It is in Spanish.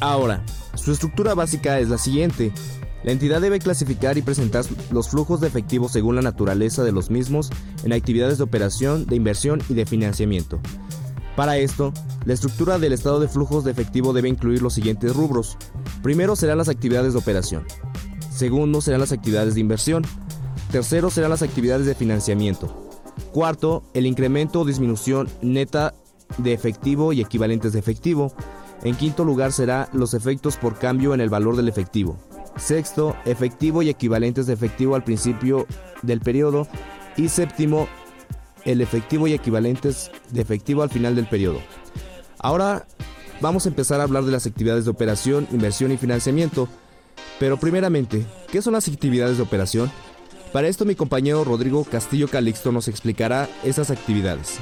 Ahora, su estructura básica es la siguiente. La entidad debe clasificar y presentar los flujos de efectivo según la naturaleza de los mismos en actividades de operación, de inversión y de financiamiento. Para esto, la estructura del estado de flujos de efectivo debe incluir los siguientes rubros. Primero serán las actividades de operación. Segundo serán las actividades de inversión. Tercero serán las actividades de financiamiento. Cuarto, el incremento o disminución neta de efectivo y equivalentes de efectivo. En quinto lugar será los efectos por cambio en el valor del efectivo. Sexto, efectivo y equivalentes de efectivo al principio del periodo. Y séptimo, el efectivo y equivalentes de efectivo al final del periodo. Ahora vamos a empezar a hablar de las actividades de operación, inversión y financiamiento. Pero primeramente, ¿qué son las actividades de operación? Para esto mi compañero Rodrigo Castillo Calixto nos explicará esas actividades.